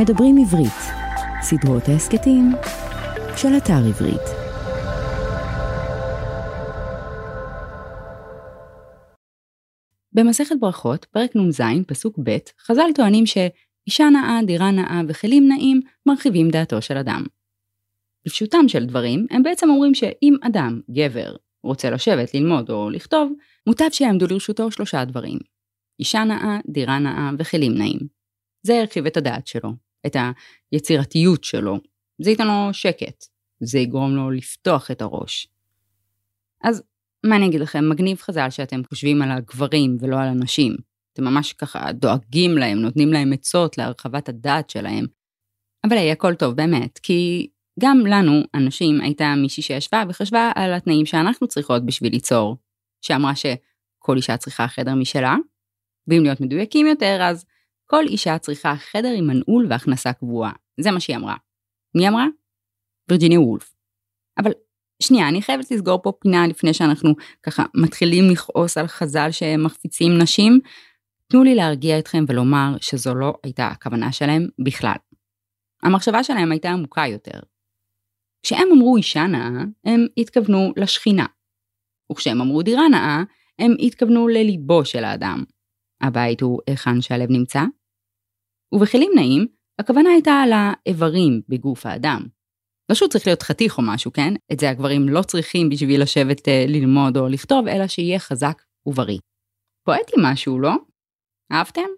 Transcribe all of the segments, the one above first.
מדברים עברית, סדרות ההסכתים של אתר עברית. במסכת ברכות, פרק נ"ז, פסוק ב', חז"ל טוענים שאישה נאה, דירה נאה וכלים נאים מרחיבים דעתו של אדם. בפשוטם של דברים, הם בעצם אומרים שאם אדם, גבר, רוצה לשבת, ללמוד או לכתוב, מוטב שיעמדו לרשותו שלושה דברים. אישה נאה, דירה נאה וכלים נאים. זה ירחיב את הדעת שלו, את היצירתיות שלו, זה ייתן לו שקט, זה יגרום לו לפתוח את הראש. אז מה אני אגיד לכם, מגניב חז"ל שאתם חושבים על הגברים ולא על הנשים. אתם ממש ככה דואגים להם, נותנים להם עצות להרחבת הדעת שלהם. אבל היי, הכל טוב באמת, כי גם לנו, הנשים, הייתה מישהי שישבה וחשבה על התנאים שאנחנו צריכות בשביל ליצור, שאמרה שכל אישה צריכה חדר משלה, ואם להיות מדויקים יותר, אז כל אישה צריכה חדר עם מנעול והכנסה קבועה. זה מה שהיא אמרה. מי אמרה? וירג'יניה וולף. אבל שנייה, אני חייבת לסגור פה פינה לפני שאנחנו ככה מתחילים לכעוס על חז"ל שמחפיצים נשים. תנו לי להרגיע אתכם ולומר שזו לא הייתה הכוונה שלהם בכלל. המחשבה שלהם הייתה עמוקה יותר. כשהם אמרו אישה נאה, הם התכוונו לשכינה. וכשהם אמרו דירה נאה, הם התכוונו לליבו של האדם. הבית הוא היכן שהלב נמצא. ובכלים נאים, הכוונה הייתה על האיברים בגוף האדם. לא שהוא צריך להיות חתיך או משהו, כן? את זה הגברים לא צריכים בשביל לשבת אה, ללמוד או לכתוב, אלא שיהיה חזק ובריא. פואטי משהו, לא? אהבתם?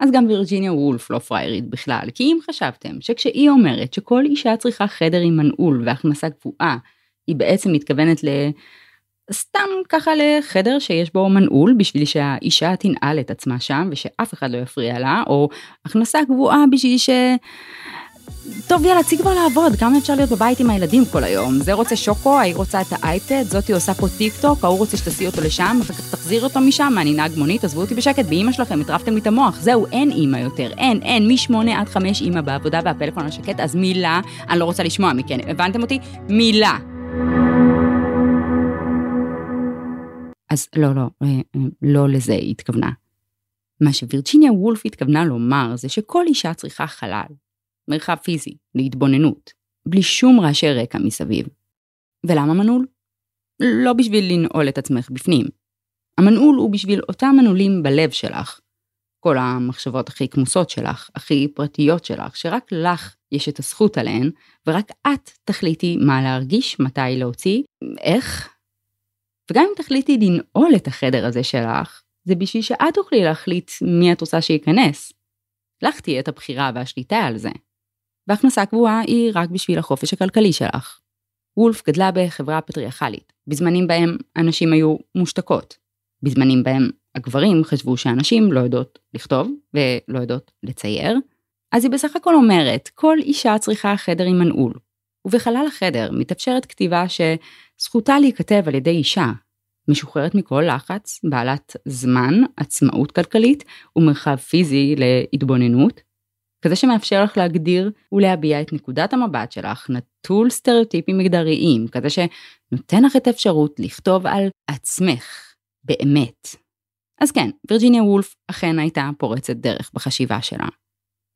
אז גם וירג'יניה וולף לא פריירית בכלל, כי אם חשבתם שכשהיא אומרת שכל אישה צריכה חדר עם מנעול והכנסה קבועה, היא בעצם מתכוונת ל... סתם ככה לחדר שיש בו מנעול בשביל שהאישה תנעל את עצמה שם ושאף אחד לא יפריע לה, או הכנסה קבועה בשביל ש... טוב יאללה צאי כבר לעבוד, כמה אפשר להיות בבית עם הילדים כל היום? זה רוצה שוקו, ההיא רוצה את האייפד, זאתי עושה פה טיק טוק, ההוא רוצה שתסיעי אותו לשם, אחר כך תחזיר אותו משם, אני נהג מונית, עזבו אותי בשקט, באמא שלכם, הטרפתם לי את המוח, זהו, אין אימא יותר, אין, אין, משמונה עד חמש אימא בעבודה והפלאפון השקט, אז מילה, אני לא רוצה לשמוע מכן, הבנתם אותי? מילה. אז לא, לא, אה, אה, לא לזה היא התכוונה. מה שווירג'יניה וולף התכוונה לומר זה שכל אישה צריכה חלל, מרחב פיזי, להתבוננות, בלי שום רעשי רקע מסביב. ולמה מנעול? לא בשביל לנעול את עצמך בפנים. המנעול הוא בשביל אותם מנעולים בלב שלך. כל המחשבות הכי כמוסות שלך, הכי פרטיות שלך, שרק לך יש את הזכות עליהן, ורק את תחליטי מה להרגיש, מתי להוציא, איך. וגם אם תחליטי לנעול את החדר הזה שלך, זה בשביל שאת תוכלי להחליט מי את רוצה שייכנס. לך תהיה את הבחירה והשליטה על זה. והכנסה קבועה היא רק בשביל החופש הכלכלי שלך. וולף גדלה בחברה פטריארכלית, בזמנים בהם הנשים היו מושתקות, בזמנים בהם הגברים חשבו שהנשים לא יודעות לכתוב ולא יודעות לצייר, אז היא בסך הכל אומרת, כל אישה צריכה חדר עם מנעול, ובחלל החדר מתאפשרת כתיבה שזכותה להיכתב על ידי אישה, משוחררת מכל לחץ, בעלת זמן, עצמאות כלכלית ומרחב פיזי להתבוננות, כזה שמאפשר לך להגדיר ולהביע את נקודת המבט שלך, נטול סטריאוטיפים מגדריים, כזה שנותן לך את האפשרות לכתוב על עצמך, באמת. אז כן, וירג'יניה וולף אכן הייתה פורצת דרך בחשיבה שלה.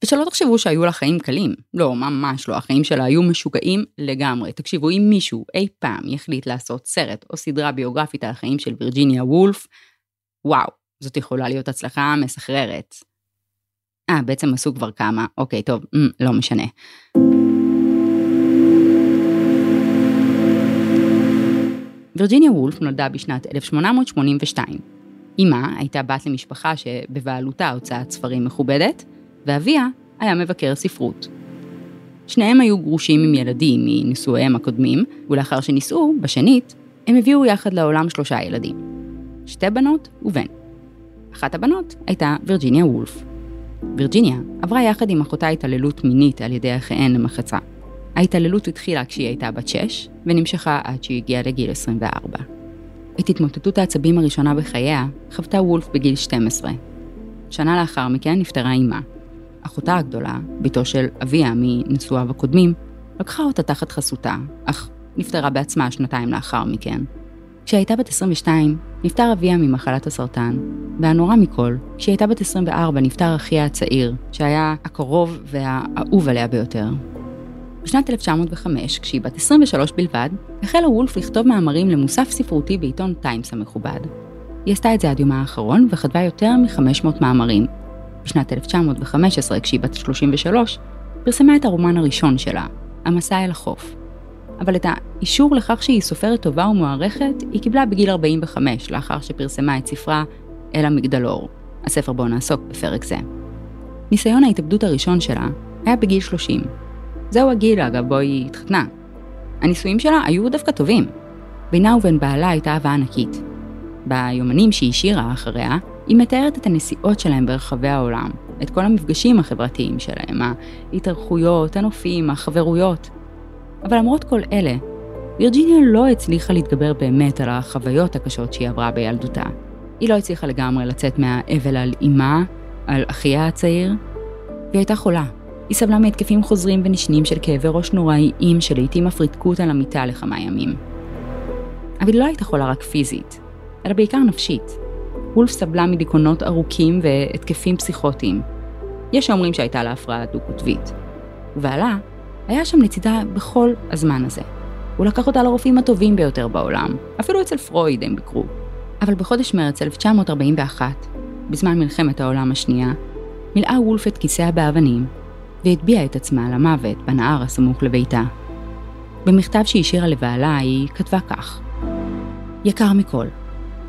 ושלא תחשבו שהיו לה חיים קלים, לא, ממש לא, החיים שלה היו משוגעים לגמרי. תקשיבו, אם מישהו אי פעם יחליט לעשות סרט או סדרה ביוגרפית על החיים של וירג'יניה וולף, וואו, זאת יכולה להיות הצלחה מסחררת. אה, בעצם עשו כבר כמה, אוקיי, טוב, mm, לא משנה. וירג'יניה וולף נולדה בשנת 1882. אמה הייתה בת למשפחה שבבעלותה הוצאת ספרים מכובדת, ואביה היה מבקר ספרות. שניהם היו גרושים עם ילדים מנישואיהם הקודמים, ולאחר שנישאו, בשנית, הם הביאו יחד לעולם שלושה ילדים. שתי בנות ובן. אחת הבנות הייתה וירג'יניה וולף. וירג'יניה עברה יחד עם אחותה התעללות מינית על ידי אחיהן למחצה. ההתעללות התחילה כשהיא הייתה בת 6, ונמשכה עד שהיא הגיעה לגיל 24. את התמוטטות העצבים הראשונה בחייה חוותה וולף בגיל 12. שנה לאחר מכן נפטרה אימה. אחותה הגדולה, בתו של אביה מנשואיו הקודמים, לקחה אותה תחת חסותה, אך נפטרה בעצמה שנתיים לאחר מכן. כשהייתה בת 22, נפטר אביה ממחלת הסרטן, והנורא מכל, כשהיא הייתה בת 24 נפטר אחיה הצעיר, שהיה הקרוב והאהוב עליה ביותר. בשנת 1905, כשהיא בת 23 בלבד, החלה וולף לכתוב מאמרים למוסף ספרותי בעיתון טיימס המכובד. היא עשתה את זה עד יומה האחרון וכתבה יותר מ-500 מאמרים. בשנת 1915, כשהיא בת 33, פרסמה את הרומן הראשון שלה, המסע אל החוף. אבל את האישור לכך שהיא סופרת טובה ומוערכת, היא קיבלה בגיל 45, לאחר שפרסמה את ספרה "אל המגדלור", הספר בו נעסוק בפרק זה. ניסיון ההתאבדות הראשון שלה היה בגיל 30. זהו הגיל, אגב, בו היא התחתנה. הנישואים שלה היו דווקא טובים. בינה ובין בעלה הייתה אהבה ענקית. ביומנים שהיא השאירה אחריה, היא מתארת את הנסיעות שלהם ברחבי העולם, את כל המפגשים החברתיים שלהם, ההתארחויות, הנופים, החברויות. אבל למרות כל אלה, וירג'יניה לא הצליחה להתגבר באמת על החוויות הקשות שהיא עברה בילדותה. היא לא הצליחה לגמרי לצאת מהאבל על אמה, על אחיה הצעיר, והיא הייתה חולה. היא סבלה מהתקפים חוזרים ונשנים של כאבי ראש נוראיים שלעיתים אף ריתקו אותה למיטה לכמה ימים. אבל היא לא הייתה חולה רק פיזית, אלא בעיקר נפשית. וולף סבלה מדיכאונות ארוכים והתקפים פסיכוטיים. יש האומרים שהייתה לה הפרעה דו-קוטבית. ובעלה היה שם לצידה בכל הזמן הזה. הוא לקח אותה לרופאים הטובים ביותר בעולם, אפילו אצל פרויד הם ביקרו. אבל בחודש מרץ 1941, בזמן מלחמת העולם השנייה, מילאה וולף את כיסאה באבנים, והטביעה את עצמה למוות בנהר הסמוך לביתה. במכתב שהשאירה לבעלה היא כתבה כך: יקר מכל,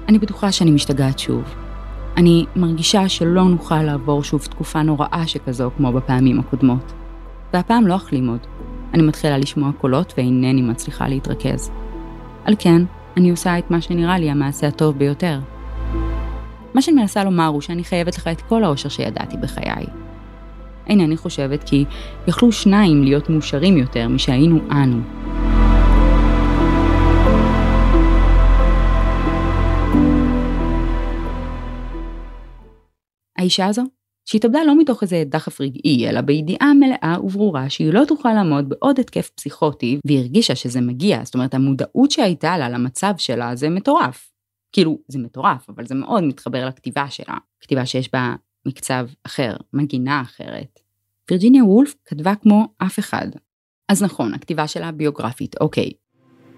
אני בטוחה שאני משתגעת שוב. אני מרגישה שלא נוכל לעבור שוב תקופה נוראה שכזו כמו בפעמים הקודמות. והפעם לא אחלים עוד. אני מתחילה לשמוע קולות ואינני מצליחה להתרכז. על כן, אני עושה את מה שנראה לי המעשה הטוב ביותר. מה שאני מנסה לומר הוא שאני חייבת לך את כל האושר שידעתי בחיי. אינני חושבת כי יכלו שניים להיות מאושרים יותר משהיינו אנו. האישה הזו, שהתאבדה לא מתוך איזה דחף רגעי, אלא בידיעה מלאה וברורה שהיא לא תוכל לעמוד בעוד התקף פסיכוטי, והיא הרגישה שזה מגיע, זאת אומרת המודעות שהייתה לה למצב שלה זה מטורף. כאילו, זה מטורף, אבל זה מאוד מתחבר לכתיבה שלה. כתיבה שיש בה מקצב אחר, מגינה אחרת. וירג'יניה וולף כתבה כמו אף אחד. אז נכון, הכתיבה שלה ביוגרפית, אוקיי.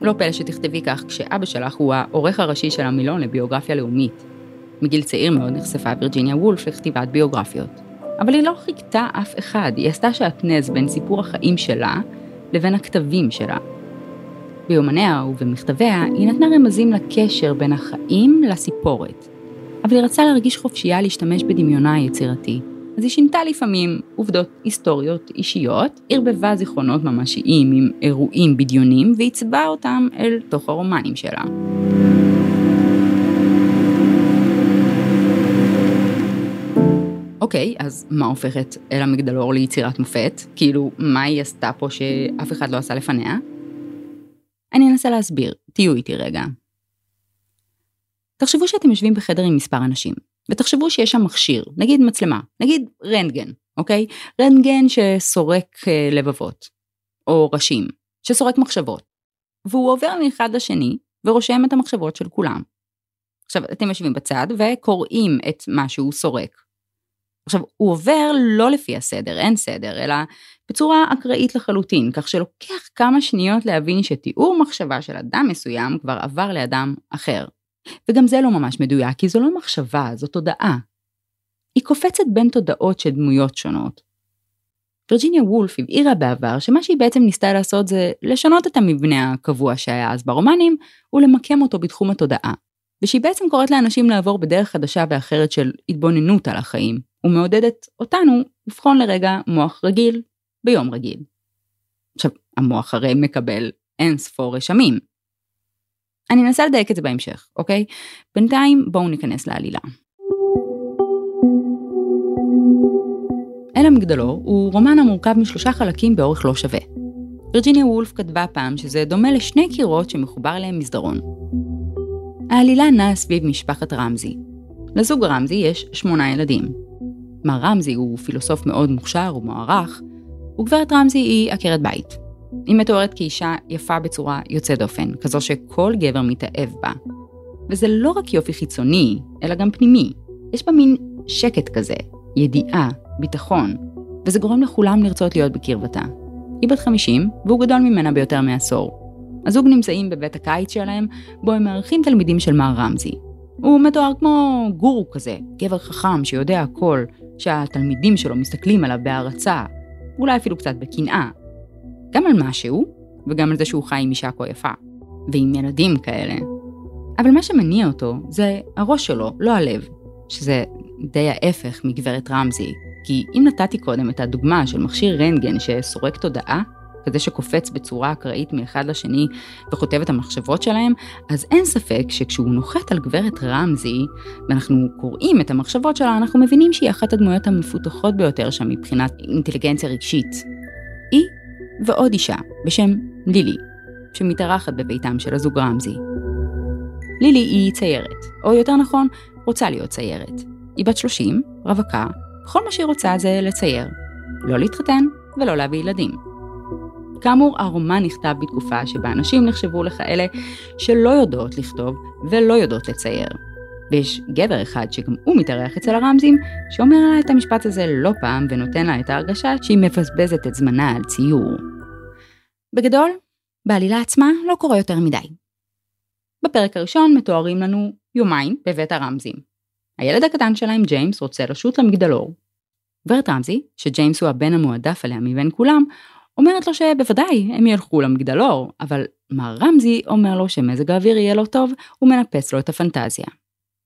לא פלא שתכתבי כך כשאבא שלך הוא העורך הראשי של המילון לביוגרפיה לאומית. מגיל צעיר מאוד נחשפה וירג'יניה וולף לכתיבת ביוגרפיות. אבל היא לא חיכתה אף אחד, היא עשתה שעטנז בין סיפור החיים שלה לבין הכתבים שלה. ביומניה ובמכתביה היא נתנה רמזים לקשר בין החיים לסיפורת. אבל היא רצה להרגיש חופשייה להשתמש בדמיונה היצירתי, אז היא שינתה לפעמים עובדות היסטוריות אישיות, ערבבה זיכרונות ממשיים עם אירועים בדיונים ועיצבה אותם אל תוך הרומנים שלה. אוקיי, אז מה הופך את אל המגדלור ליצירת מופת? כאילו, מה היא עשתה פה שאף אחד לא עשה לפניה? אני אנסה להסביר, תהיו איתי רגע. תחשבו שאתם יושבים בחדר עם מספר אנשים, ותחשבו שיש שם מכשיר, נגיד מצלמה, נגיד רנטגן, אוקיי? רנטגן שסורק אה, לבבות, או ראשים, שסורק מחשבות, והוא עובר מאחד לשני ורושם את המחשבות של כולם. עכשיו, אתם יושבים בצד וקוראים את מה שהוא סורק. עכשיו, הוא עובר לא לפי הסדר, אין סדר, אלא בצורה אקראית לחלוטין, כך שלוקח כמה שניות להבין שתיאור מחשבה של אדם מסוים כבר עבר לאדם אחר. וגם זה לא ממש מדויק, כי זו לא מחשבה, זו תודעה. היא קופצת בין תודעות של דמויות שונות. וירג'יניה וולף הבהירה בעבר שמה שהיא בעצם ניסתה לעשות זה לשנות את המבנה הקבוע שהיה אז ברומנים ולמקם אותו בתחום התודעה. ושהיא בעצם קוראת לאנשים לעבור בדרך חדשה ואחרת של התבוננות על החיים, ומעודדת אותנו לבחון לרגע מוח רגיל ביום רגיל. עכשיו, המוח הרי מקבל אין ספור רשמים, אני אנסה לדייק את זה בהמשך, אוקיי? בינתיים בואו ניכנס לעלילה. אל המגדלור הוא רומן המורכב משלושה חלקים באורך לא שווה. וירג'יניה וולף כתבה פעם שזה דומה לשני קירות שמחובר אליהם מסדרון. העלילה נעה סביב משפחת רמזי. לזוג רמזי יש שמונה ילדים. מר רמזי הוא פילוסוף מאוד מוכשר ומוערך, וגברת רמזי היא עקרת בית. היא מתוארת כאישה יפה בצורה יוצאת דופן, כזו שכל גבר מתאהב בה. וזה לא רק יופי חיצוני, אלא גם פנימי. יש בה מין שקט כזה, ידיעה, ביטחון, וזה גורם לכולם לרצות להיות בקרבתה. היא בת 50, והוא גדול ממנה ביותר מעשור. הזוג נמצאים בבית הקיץ שלהם, בו הם מארחים תלמידים של מר רמזי. הוא מתואר כמו גורו כזה, גבר חכם שיודע הכל, שהתלמידים שלו מסתכלים עליו בהערצה, אולי אפילו קצת בקנאה. גם על משהו, וגם על זה שהוא חי עם אישה כה יפה. ועם ילדים כאלה. אבל מה שמניע אותו זה הראש שלו, לא הלב, שזה די ההפך מגברת רמזי, כי אם נתתי קודם את הדוגמה של מכשיר רנטגן שסורק תודעה, כזה שקופץ בצורה אקראית מאחד לשני וכותב את המחשבות שלהם, אז אין ספק שכשהוא נוחת על גברת רמזי, ואנחנו קוראים את המחשבות שלה, אנחנו מבינים שהיא אחת הדמויות המפותחות ביותר שם מבחינת אינטליגנציה רגשית. היא ועוד אישה בשם לילי, שמתארחת בביתם של הזוג רמזי. לילי היא ציירת, או יותר נכון, רוצה להיות ציירת. היא בת 30, רווקה, כל מה שהיא רוצה זה לצייר. לא להתחתן ולא להביא ילדים. כאמור, הרומן נכתב בתקופה שבה נשים נחשבו לכאלה שלא יודעות לכתוב ולא יודעות לצייר. ויש גבר אחד שגם הוא מתארח אצל הרמזים, שאומר לה את המשפט הזה לא פעם ונותן לה את ההרגשה שהיא מבזבזת את זמנה על ציור. בגדול, בעלילה עצמה לא קורה יותר מדי. בפרק הראשון מתוארים לנו יומיים בבית הרמזים. הילד הקטן שלהם, ג'יימס, רוצה לשוט למגדלור. גברת רמזי, שג'יימס הוא הבן המועדף עליה מבין כולם, אומרת לו שבוודאי הם ילכו למגדלור, אבל מר רמזי אומר לו שמזג האוויר יהיה לו טוב, ומנפץ לו את הפנטזיה.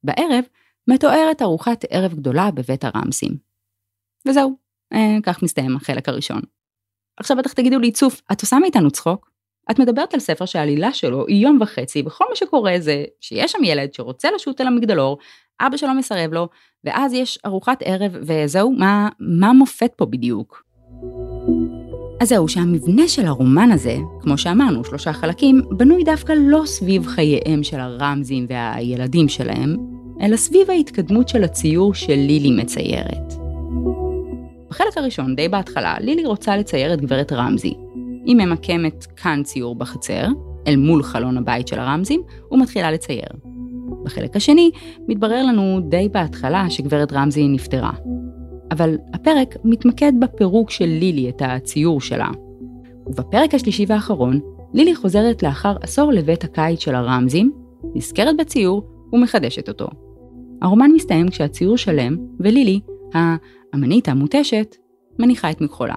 בערב מתוארת ארוחת ערב גדולה בבית הרמזים. וזהו, אה, כך מסתיים החלק הראשון. עכשיו בטח תגידו לי, צוף, את עושה מאיתנו צחוק? את מדברת על ספר שהעלילה שלו היא יום וחצי, וכל מה שקורה זה שיש שם ילד שרוצה לשוט אל המגדלור, אבא שלו מסרב לו, ואז יש ארוחת ערב, וזהו, מה, מה מופת פה בדיוק? אז זהו, שהמבנה של הרומן הזה, כמו שאמרנו, שלושה חלקים, בנוי דווקא לא סביב חייהם של הרמזים והילדים שלהם, אלא סביב ההתקדמות של הציור שלילי מציירת. בחלק הראשון, די בהתחלה, לילי רוצה לצייר את גברת רמזי. היא ממקמת כאן ציור בחצר, אל מול חלון הבית של הרמזים, ומתחילה לצייר. בחלק השני, מתברר לנו די בהתחלה שגברת רמזי נפטרה. אבל הפרק מתמקד בפירוק של לילי את הציור שלה. ובפרק השלישי והאחרון, לילי חוזרת לאחר עשור לבית הקיץ של הרמזים, נזכרת בציור ומחדשת אותו. הרומן מסתיים כשהציור שלם, ולילי, האמנית המותשת, מניחה את מכחולה.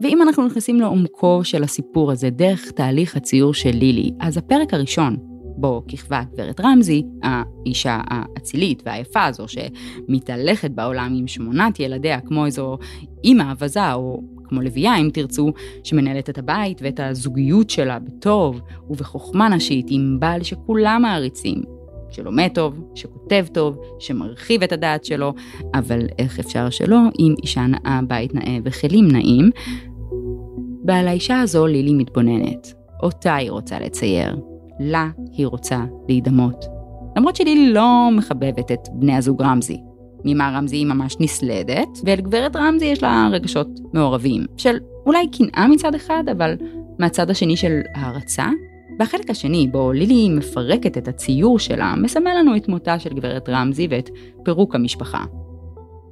ואם אנחנו נכנסים לעומקו של הסיפור הזה דרך תהליך הציור של לילי, אז הפרק הראשון, בו כיכבה גברת רמזי, האישה האצילית והיפה הזו שמתהלכת בעולם עם שמונת ילדיה כמו איזו אימא אווזה או כמו לביאה אם תרצו, שמנהלת את הבית ואת הזוגיות שלה בטוב ובחוכמה נשית עם בעל שכולם מעריצים, שלומד טוב, שכותב טוב, שמרחיב את הדעת שלו, אבל איך אפשר שלא עם אישה נאה, בית נאה וכלים נאים? ועל האישה הזו לילי מתבוננת, אותה היא רוצה לצייר, לה היא רוצה להידמות. למרות שלילי לא מחבבת את בני הזוג רמזי. ממה רמזי היא ממש נסלדת, ולגברת רמזי יש לה רגשות מעורבים, של אולי קנאה מצד אחד, אבל מהצד השני של הערצה. והחלק השני, בו לילי מפרקת את הציור שלה, מסמל לנו את מותה של גברת רמזי ואת פירוק המשפחה.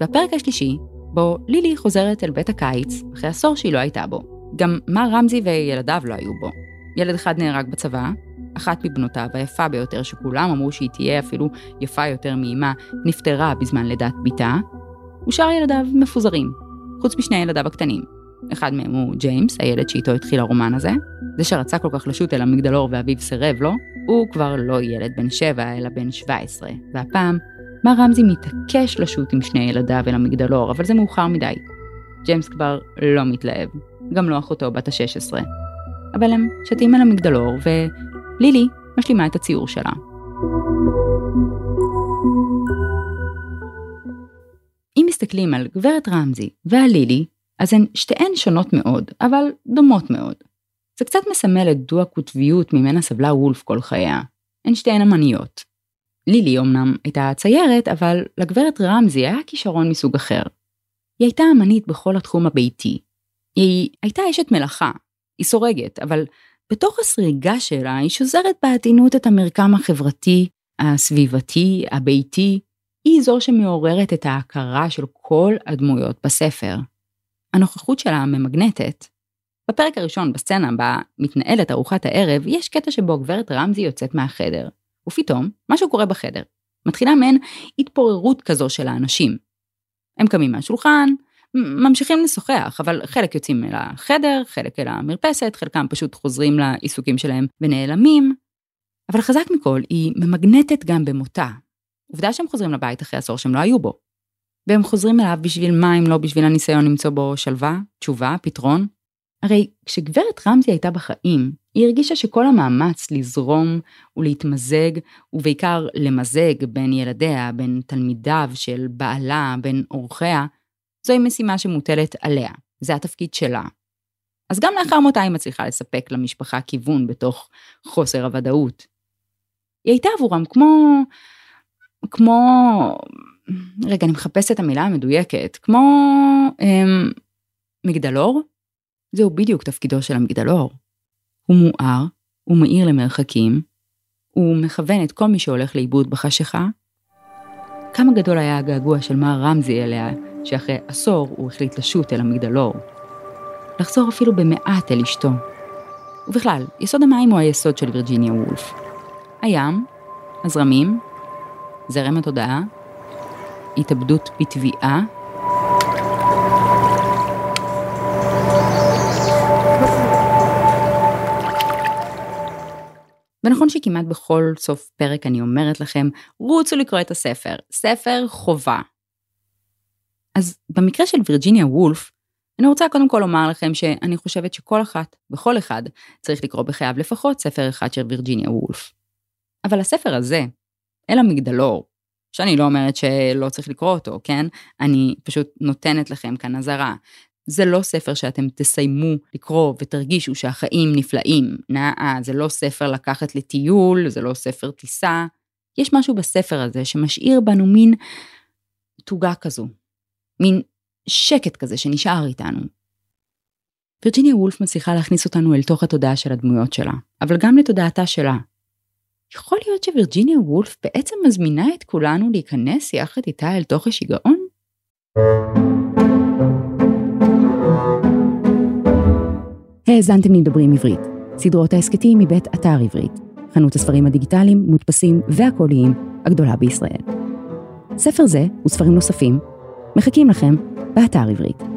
והפרק השלישי, בו לילי חוזרת אל בית הקיץ, אחרי עשור שהיא לא הייתה בו. גם מר רמזי וילדיו לא היו בו. ילד אחד נהרג בצבא, אחת מבנותיו, היפה ביותר, שכולם אמרו שהיא תהיה אפילו יפה יותר מאמה, נפטרה בזמן לידת בתה, ושאר ילדיו מפוזרים, חוץ משני ילדיו הקטנים. אחד מהם הוא ג'יימס, הילד שאיתו התחיל הרומן הזה. זה שרצה כל כך לשוט אל המגדלור ואביו סירב לו, הוא כבר לא ילד בן שבע, אלא בן 17. והפעם, מר רמזי מתעקש לשוט עם שני ילדיו אל המגדלור, אבל זה מאוחר מדי. ג'יימס כבר לא מתלהב, גם לא אחותו בת ה-16. אבל הם שתים על המגדלור, ולילי משלימה את הציור שלה. אם מסתכלים על גברת רמזי ועל לילי, אז הן שתיהן שונות מאוד, אבל דומות מאוד. זה קצת מסמל את דו-הקוטביות ממנה סבלה וולף כל חייה. הן שתיהן אמניות. לילי אמנם הייתה ציירת, אבל לגברת רמזי היה כישרון מסוג אחר. היא הייתה אמנית בכל התחום הביתי. היא הייתה אשת מלאכה, היא סורגת, אבל בתוך הסריגה שלה היא שוזרת בעדינות את המרקם החברתי, הסביבתי, הביתי, היא זו שמעוררת את ההכרה של כל הדמויות בספר. הנוכחות שלה ממגנטת. בפרק הראשון בסצנה בה מתנהלת ארוחת הערב, יש קטע שבו גברת רמזי יוצאת מהחדר, ופתאום משהו קורה בחדר. מתחילה מעין התפוררות כזו של האנשים. הם קמים מהשולחן, ממשיכים לשוחח, אבל חלק יוצאים אל החדר, חלק אל המרפסת, חלקם פשוט חוזרים לעיסוקים שלהם ונעלמים. אבל חזק מכל, היא ממגנטת גם במותה. עובדה שהם חוזרים לבית אחרי עשור שהם לא היו בו. והם חוזרים אליו בשביל מה אם לא בשביל הניסיון למצוא בו שלווה, תשובה, פתרון? הרי כשגברת רמזי הייתה בחיים, היא הרגישה שכל המאמץ לזרום ולהתמזג, ובעיקר למזג בין ילדיה, בין תלמידיו של בעלה, בין אורחיה, זוהי משימה שמוטלת עליה, זה התפקיד שלה. אז גם לאחר מותה היא מצליחה לספק למשפחה כיוון בתוך חוסר הוודאות. היא הייתה עבורם כמו... כמו... רגע, אני מחפשת את המילה המדויקת, כמו... אמ, מגדלור? זהו בדיוק תפקידו של המגדלור. הוא מואר, הוא מאיר למרחקים, הוא מכוון את כל מי שהולך לאיבוד בחשיכה. כמה גדול היה הגעגוע של מר רמזי אליה, שאחרי עשור הוא החליט לשוט אל המגדלור. לחזור אפילו במעט אל אשתו. ובכלל, יסוד המים הוא היסוד של וירג'יניה וולף. הים, הזרמים, זרם התודעה, התאבדות בתביעה, ונכון שכמעט בכל סוף פרק אני אומרת לכם, רוצו לקרוא את הספר, ספר חובה. אז במקרה של וירג'יניה וולף, אני רוצה קודם כל לומר לכם שאני חושבת שכל אחת וכל אחד צריך לקרוא בחייו לפחות ספר אחד של וירג'יניה וולף. אבל הספר הזה, אל המגדלור, שאני לא אומרת שלא צריך לקרוא אותו, כן? אני פשוט נותנת לכם כאן אזהרה. זה לא ספר שאתם תסיימו לקרוא ותרגישו שהחיים נפלאים. נאה, זה לא ספר לקחת לטיול, זה לא ספר טיסה. יש משהו בספר הזה שמשאיר בנו מין תוגה כזו, מין שקט כזה שנשאר איתנו. וירג'יניה וולף מצליחה להכניס אותנו אל תוך התודעה של הדמויות שלה, אבל גם לתודעתה שלה. יכול להיות שווירג'יניה וולף בעצם מזמינה את כולנו להיכנס יחד איתה אל תוך השיגעון? האזנתם לדברים עברית, סדרות ההסכתים מבית אתר עברית, חנות הספרים הדיגיטליים, מודפסים והקוליים הגדולה בישראל. ספר זה וספרים נוספים מחכים לכם באתר עברית.